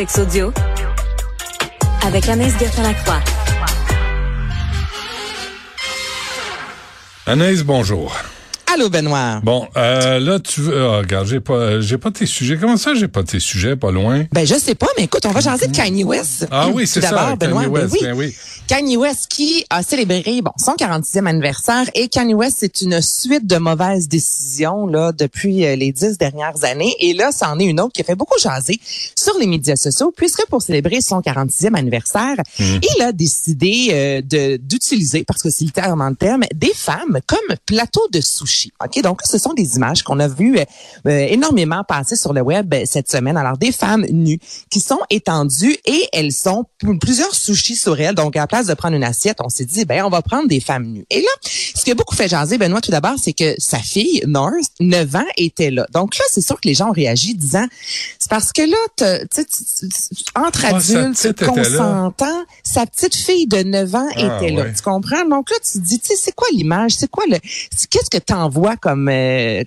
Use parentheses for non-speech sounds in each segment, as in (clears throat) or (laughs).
Sex audio avec Anaïs Gertin-Lacroix. Anaïs, bonjour. Allô, Benoît. Bon, euh, là, tu veux. ah, regarde, j'ai pas, j'ai pas tes sujets. Comment ça, j'ai pas tes sujets, pas loin? Ben, je sais pas, mais écoute, on va jaser de Kanye West. Ah oui, c'est ça, d'abord, Kanye Benoît. ben West, oui. ben oui. Kanye West qui a célébré bon son 46e anniversaire et Kanye West c'est une suite de mauvaises décisions là depuis euh, les dix dernières années et là c'en est une autre qui a fait beaucoup jaser sur les médias sociaux puisque pour célébrer son 46e anniversaire Hmm. il a décidé euh, de d'utiliser parce que c'est littéralement le terme des femmes comme plateau de sushi ok donc ce sont des images qu'on a vues euh, euh, énormément passer sur le web euh, cette semaine. Alors des femmes nues qui sont étendues et elles sont plusieurs sushis sur elles. Donc à la place de prendre une assiette on s'est dit ben on va prendre des femmes nues. Et là ce qui a beaucoup fait jaser Benoît tout d'abord c'est que sa fille North 9 ans était là. Donc là c'est sûr que les gens ont réagi disant c'est parce que là tu entre adultes consentants sa petite fille de 9 ans Ah, était là. tu comprends? Donc là tu te dis tu sais c'est quoi l'image? C'est quoi le qu'est-ce que t'envoies comme euh,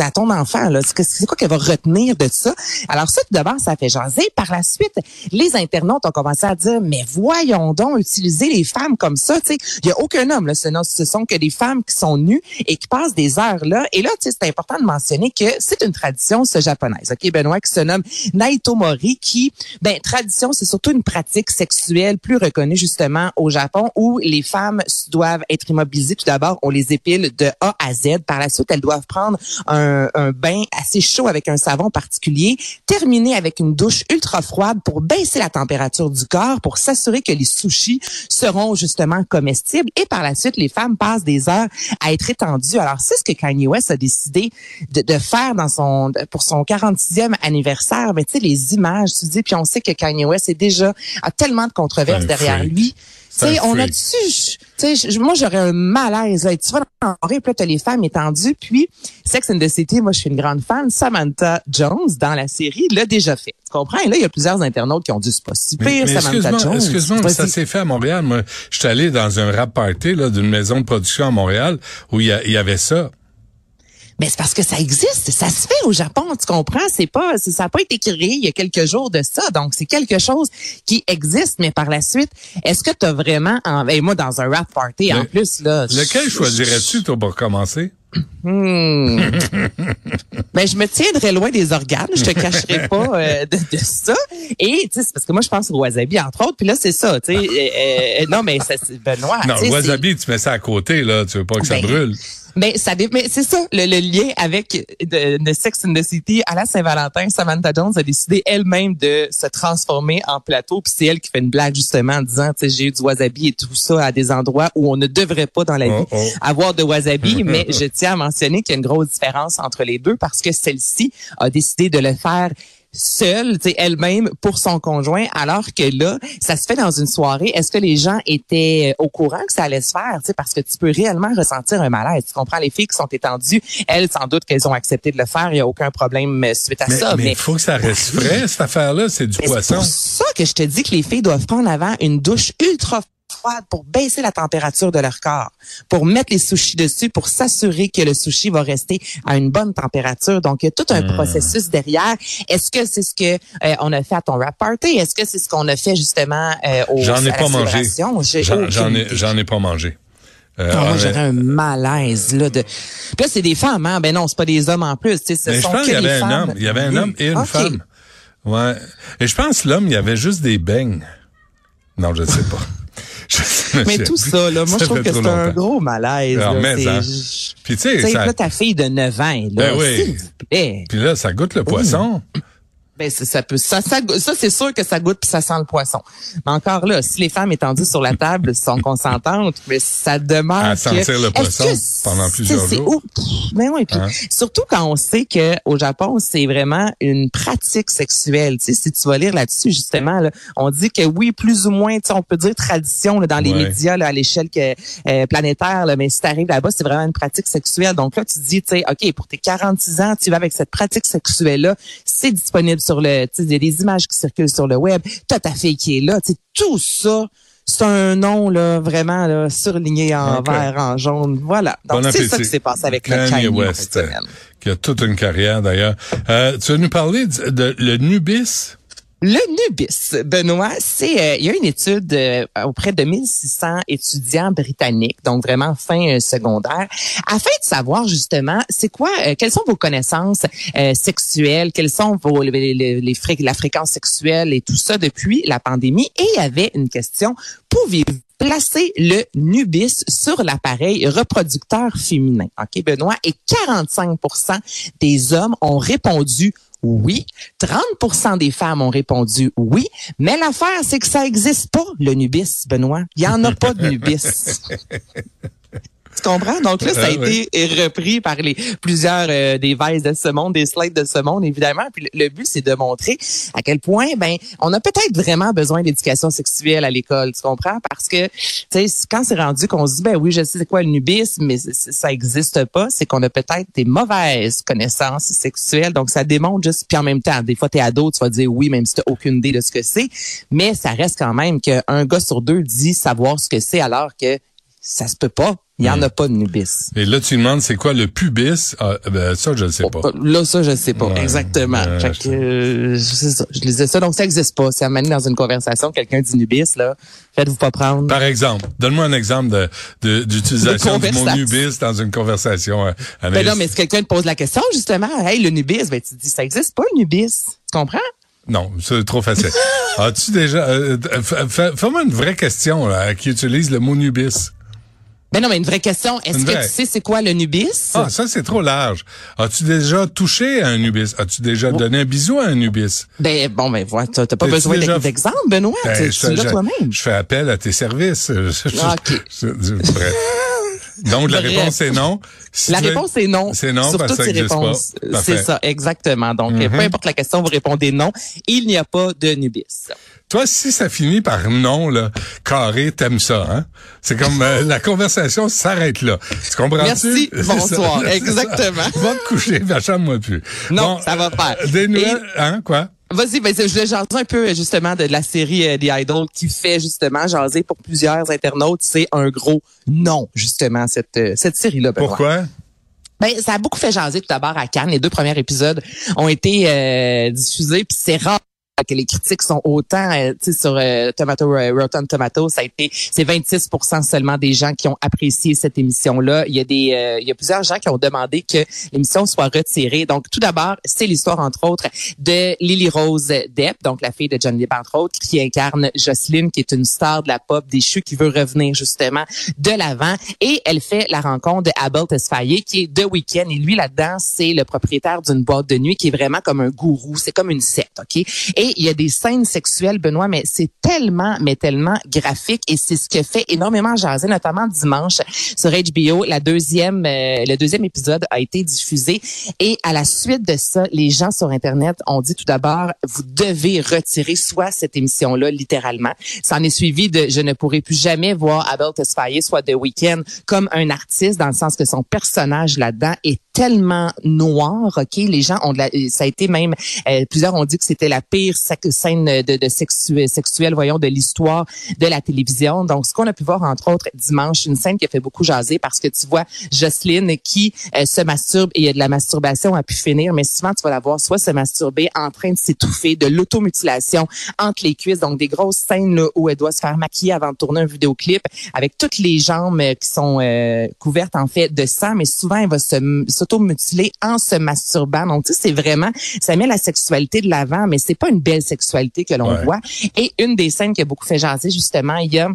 à ton enfant là c'est quoi qu'elle va retenir de ça? Alors ça tout d'abord ça fait jaser. Par la suite les internautes ont commencé à dire mais voyons donc utiliser les femmes comme ça tu sais. Il y a aucun homme là ce, ce sont que des femmes qui sont nues et qui passent des heures là. Et là tu sais c'est important de mentionner que c'est une tradition ce japonaise OK? Benoît qui se nomme Naito Mori qui ben tradition c'est surtout une pratique sexuelle plus reconnue justement au Japon où les femmes doivent être immobilisées. Tout d'abord on les épile de A à Z par la suite elles doivent prendre un, un bain assez chaud avec un savon particulier terminer avec une douche ultra froide pour baisser la température du corps pour s'assurer que les sushis seront justement comestibles. Et par la suite les femmes passent des heures à être étendues. Alors c'est ce que Kanye West a décidé de, de faire dans son pour son 46e anniversaire. Mais tu sais les images tu dis puis on sait que Kanye West est déjà a tellement de controverses un derrière lui sais, on a dessus, tu sais, je- moi j'aurais un malaise là. Tu vas dans soirée, puis là t'as les femmes étendues, puis Sex and the City, moi je suis une grande fan. Samantha Jones dans la série l'a déjà fait. Tu comprends? Et là il y a plusieurs internautes qui ont dit c'est pas si Mais, pire Samantha excuse-moi, Jones. excuse-moi, mais ça s'est fait à Montréal. Moi, je suis allé dans un rap party d'une maison de production à Montréal où il y, a- il y avait ça. Mais c'est parce que ça existe, ça se fait au Japon, tu comprends? C'est pas, c'est- ça n'a pas été créé il y a quelques jours de ça, donc c'est quelque chose qui existe. Mais par la suite, est-ce que tu as vraiment, en, et moi dans un rap party en plus là, Lequel choisirais-tu, toi, pour commencer? Hmm. ben, je me tiendrai loin des organes, je te cacherai pas euh, de, de ça. Et tu sais, c'est parce que moi je pense au wasabi entre autres, puis là c'est ça, tu sais. euh, euh, non mais ça, c'est Benoît. Non, wasabi, tu mets ça à côté, là. Tu veux pas que ça Ben, brûle. Mais ça, mais c'est ça le, le lien avec de, de Sex and the City à la Saint-Valentin. Samantha Jones a décidé elle-même de se transformer en plateau, puis c'est elle qui fait une blague justement en disant, tu sais, j'ai eu du wasabi et tout ça à des endroits où on ne devrait pas dans la Oh, vie oh. avoir de wasabi. (laughs) mais je tiens à mentionner qu'il y a une grosse différence entre les deux parce que celle-ci a décidé de le faire seule, tu sais, elle-même pour son conjoint, alors que là, ça se fait dans une soirée. Est-ce que les gens étaient euh, au courant que ça allait se faire, tu sais, parce que tu peux réellement ressentir un malaise? Tu comprends les filles qui sont étendues, elles sans doute qu'elles ont accepté de le faire, il y a aucun problème euh, suite à Mais ça, mais mais il faut que ça reste frais, cette affaire-là. C'est du mais c'est poisson. pour ça que je te dis que les filles doivent prendre avant une douche ultra froide pour baisser la température de leur corps, pour mettre les sushis dessus, pour s'assurer que le sushi va rester à une bonne température. Donc, il y a tout un Hmm. processus derrière. Est-ce que c'est ce que euh, on a fait à ton rap party? Est-ce que c'est ce qu'on a fait justement euh, au J'en ai pas mangé. J'en ai, pas mangé. Euh, Ah, moi, honnêt- j'aurais un malaise là de. Puis là, c'est des femmes, hein Ben non, c'est pas des hommes en plus. Tu sais, ce Mais je sont pense que qu'il y avait un homme. Il y avait un homme et une femme. Ouais. Et je pense l'homme, il y avait juste des beignes. Non, je ne sais pas. Je Mais tout ça, là, moi, Ça je trouve que c'est un gros malaise. Alors, là. mais, C'est- hein. Puis tu sais, ça- là, ta fille de 9 ans là. Ben oui. S'il vous plaît. puis là, ça goûte le poisson. Ben, ça, ça peut, ça, ça, ça, c'est sûr que ça goûte puis ça sent le poisson. Mais encore là, si les femmes étendues sur la table sont consentantes, mais ça demeure À que- sentir le poisson que pendant plusieurs jours? Ben oui, puis Hein? surtout quand on sait que au Japon, c'est vraiment une pratique sexuelle. Tu sais, si tu vas lire là-dessus, justement, là, on dit que oui, plus ou moins, on peut dire tradition là, dans les Ouais. médias là, à l'échelle que, euh, planétaire, là, mais si tu arrives là-bas, c'est vraiment une pratique sexuelle. Donc là, tu te dis, tu sais, OK, pour tes 46 ans, tu vas avec cette pratique sexuelle-là, c'est disponible sur le, tu sais, des images qui circulent sur le web, t'as ta fille qui est là, tu sais, tout ça, c'est un nom là vraiment là, surligné en vert, en jaune. Voilà. Donc Bon c'est ça qui s'est passé avec le Kanye Kanye West, qui a toute une carrière d'ailleurs. Euh, tu vas nous parler de, de- le nubis? Le nubis, Benoît, c'est euh, il y a une étude euh, auprès de 1600 étudiants britanniques, donc vraiment fin euh, secondaire, afin de savoir justement c'est quoi, quelles sont vos connaissances sexuelles, quelles sont vos les, les, les la fréquence sexuelle et tout ça depuis la pandémie. Et il y avait une question pouvez-vous placer le nubis sur l'appareil reproducteur féminin? OK, Benoît? Et 45% des hommes ont répondu oui. 30% des femmes ont répondu oui. Mais l'affaire, c'est que ça n'existe pas, le nubis, Benoît. Il n'y en a pas de nubis. (laughs) Comprends? Donc là, ça a ah été repris par les plusieurs euh, des Vice de ce monde, des slides de ce monde, évidemment. Puis le, but, c'est de montrer à quel point, ben, on a peut-être vraiment besoin d'éducation sexuelle à l'école. Tu comprends? Parce que, tu sais, quand c'est rendu qu'on se dit, ben oui, je sais c'est quoi le nubisme, mais ça existe pas, c'est qu'on a peut-être des mauvaises connaissances sexuelles. Donc, ça démontre juste, puis en même temps, des fois, t'es ado, tu vas dire oui, même si t'as aucune idée de ce que c'est. Mais ça reste quand même qu'un gars sur deux dit savoir ce que c'est alors que ça se peut pas. Il n'y en a pas de nubis. Et là, tu demandes c'est quoi le pubis? Ah, ben, ça, je ne sais pas. Là, ça, je ne sais pas. Exactement. Euh, je, ça. je lisais ça. Donc, ça n'existe pas. C'est amené dans une conversation, quelqu'un dit nubis, là. Faites-vous pas prendre. Par exemple. Donne-moi un exemple de, d'utilisation du mot nubis dans une conversation. Euh, ben non, mais si quelqu'un te pose la question, justement, hey, le nubis, ben, tu dis, ça n'existe pas, le nubis. Tu comprends? Non, c'est trop facile. (laughs) As-tu déjà, euh, fais-moi une vraie question, là, qui utilise le mot nubis? Mais non, mais une vraie question. Est-ce que tu sais c'est quoi le nubis? Ah, ça, c'est trop large. As-tu déjà touché à un nubis? As-tu déjà donné un bisou à un nubis? Ben, bon, ben, voilà, t'as pas besoin d'exemple, Benoît. Ben, tu l'as toi-même. Je fais appel à tes services. OK. (laughs) Bref. (laughs) Donc, la réponse est non. la réponse est non. C'est non Sur parce que ça réponses. C'est ça, exactement. Donc, mm-hmm. peu importe la question, vous répondez non. Il n'y a pas de nubis. Toi, si ça finit par non, là, carré, t'aimes ça, hein? C'est comme euh, la conversation s'arrête là. Tu comprends-tu? Merci, (laughs) bonsoir. (laughs) Exactement. Va te coucher, va moi plus. Non, ça va faire. Des nouvelles, hein, quoi? Vas-y, ben, je voulais jaser un peu justement de la série euh, The Idol qui fait justement jaser pour plusieurs internautes. C'est un gros non, justement, cette, euh, cette série-là. Pourquoi? Ben, ça a beaucoup fait jaser tout d'abord à Cannes. Les deux premiers épisodes ont été diffusés, puis c'est rare que les critiques sont autant euh, sur euh, Tomato euh, Rotten Tomato, ça a été c'est 26 seulement des gens qui ont apprécié cette émission là. Il y a des euh, il y a plusieurs gens qui ont demandé que l'émission soit retirée. Donc tout d'abord, c'est l'histoire entre autres de Lily Rose Depp, donc la fille de Johnny Depp entre autres, qui incarne Jocelyn qui est une star de la pop déchue qui veut revenir justement de l'avant et elle fait la rencontre de Abel Tesfaye qui est de week-end et lui là-dedans, c'est le propriétaire d'une boîte de nuit qui est vraiment comme un gourou, c'est comme une secte, OK? Il y a des scènes sexuelles, Benoît, mais c'est tellement, mais tellement graphique et c'est ce qui fait énormément jaser, notamment dimanche sur HBO. La deuxième, euh, le deuxième épisode a été diffusé et à la suite de ça, les gens sur Internet ont dit tout d'abord, vous devez retirer soit cette émission-là, littéralement. Ça en est suivi de je ne pourrai plus jamais voir Abel Tesfaye, soit The Weeknd, comme un artiste, dans le sens que son personnage là-dedans est tellement noir, ok? Les gens ont de la, ça a été même, euh, plusieurs ont dit que c'était la pire scène de, de sexuelle, voyons, de l'histoire de la télévision. Donc, ce qu'on a pu voir entre autres dimanche, une scène qui a fait beaucoup jaser parce que tu vois Jocelyne qui euh, se masturbe et il y a de la masturbation à pu finir, mais souvent tu vas la voir soit se masturber en train de s'étouffer, de l'automutilation entre les cuisses, donc des grosses scènes où elle doit se faire maquiller avant de tourner un vidéoclip avec toutes les jambes euh, qui sont couvertes en fait de sang, mais souvent elle va se auto-mutiler en se masturbant. Donc, tu sais, c'est vraiment, ça met la sexualité de l'avant, mais c'est pas une belle sexualité que l'on voit. Et une des scènes qui a beaucoup fait jaser, justement, il y a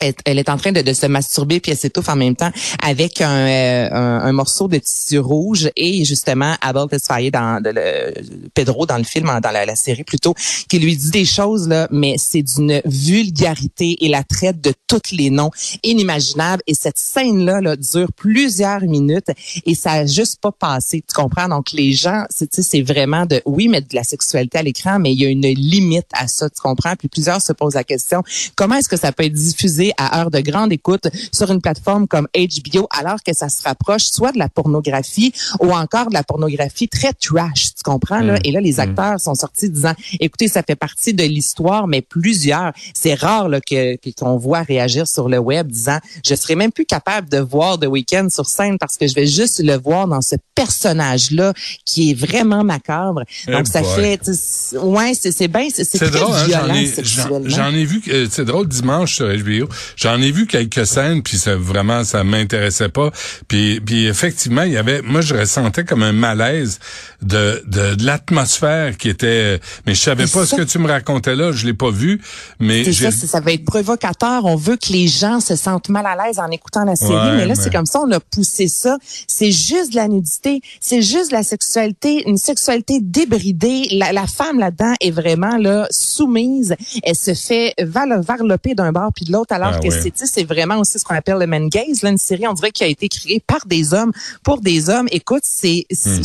elle est en train de, se masturber puis elle s'étouffe en même temps avec un, euh, un, morceau de tissu rouge et justement Abel Tesfaye dans le, Pedro dans le film dans la, série plutôt qui lui dit des choses là mais c'est d'une vulgarité et la traite de tous les noms inimaginables. Et cette scène là, là dure plusieurs minutes et ça a juste pas passé. Tu comprends? Donc les gens c'est vraiment de oui mais de la sexualité à l'écran mais il y a une limite à ça tu comprends? Puis plusieurs se posent la question comment est-ce que ça peut être diffusé diffusée à heure de grande écoute sur une plateforme comme HBO, alors que ça se rapproche soit de la pornographie ou encore de la pornographie très trash, tu comprends là? Mm. Et là, les mm. acteurs sont sortis disant, écoutez, ça fait partie de l'histoire, mais plusieurs. C'est rare là, que qu'on voit réagir sur le web disant, je serais même plus capable de voir The Weeknd sur scène parce que je vais juste le voir dans ce personnage-là qui est vraiment macabre. Eh Donc ça fait, ouais, c'est bien, c'est très drôle, hein, violent J'en ai, vu, c'est drôle dimanche sur HBO, j'en ai vu quelques scènes puis ça vraiment ça m'intéressait pas. Puis puis effectivement il y avait, moi je ressentais comme un malaise de de, de l'atmosphère qui était, mais je savais pas ce que tu me racontais là, je l'ai pas vu, mais ça, ça va être provocateur. On veut que les gens se sentent mal à l'aise en écoutant la série, mais là c'est comme ça, on a poussé ça. C'est juste de la nudité, c'est juste de la sexualité, une sexualité débridée. La, la femme là-dedans est vraiment là soumise. Elle se fait varloper d'un bord puis de l'autre, alors ah que c'est c'est vraiment aussi ce qu'on appelle le man gaze, là, une série on dirait qui a été créée par des hommes pour des hommes. Écoute, c'est hmm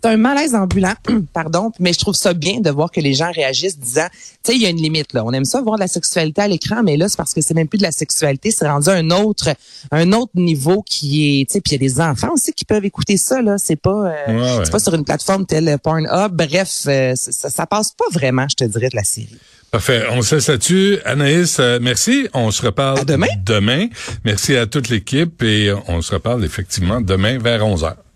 c'est un malaise ambulant, (clears throat) pardon, mais je trouve ça bien de voir que les gens réagissent disant, tu sais, il y a une limite là. On aime ça voir de la sexualité à l'écran, mais là c'est parce que c'est même plus de la sexualité, c'est rendu un autre, un autre niveau qui est, tu sais, puis il y a des enfants aussi qui peuvent écouter ça là. C'est pas, euh, c'est pas sur une plateforme telle Pornhub. Bref, euh, ça, ça passe pas vraiment, je te dirais, de la série. Parfait. On se laisse là-dessus. Anaïs, euh, merci. On se reparle demain. demain. Merci à toute l'équipe et on se reparle effectivement demain vers 11 heures.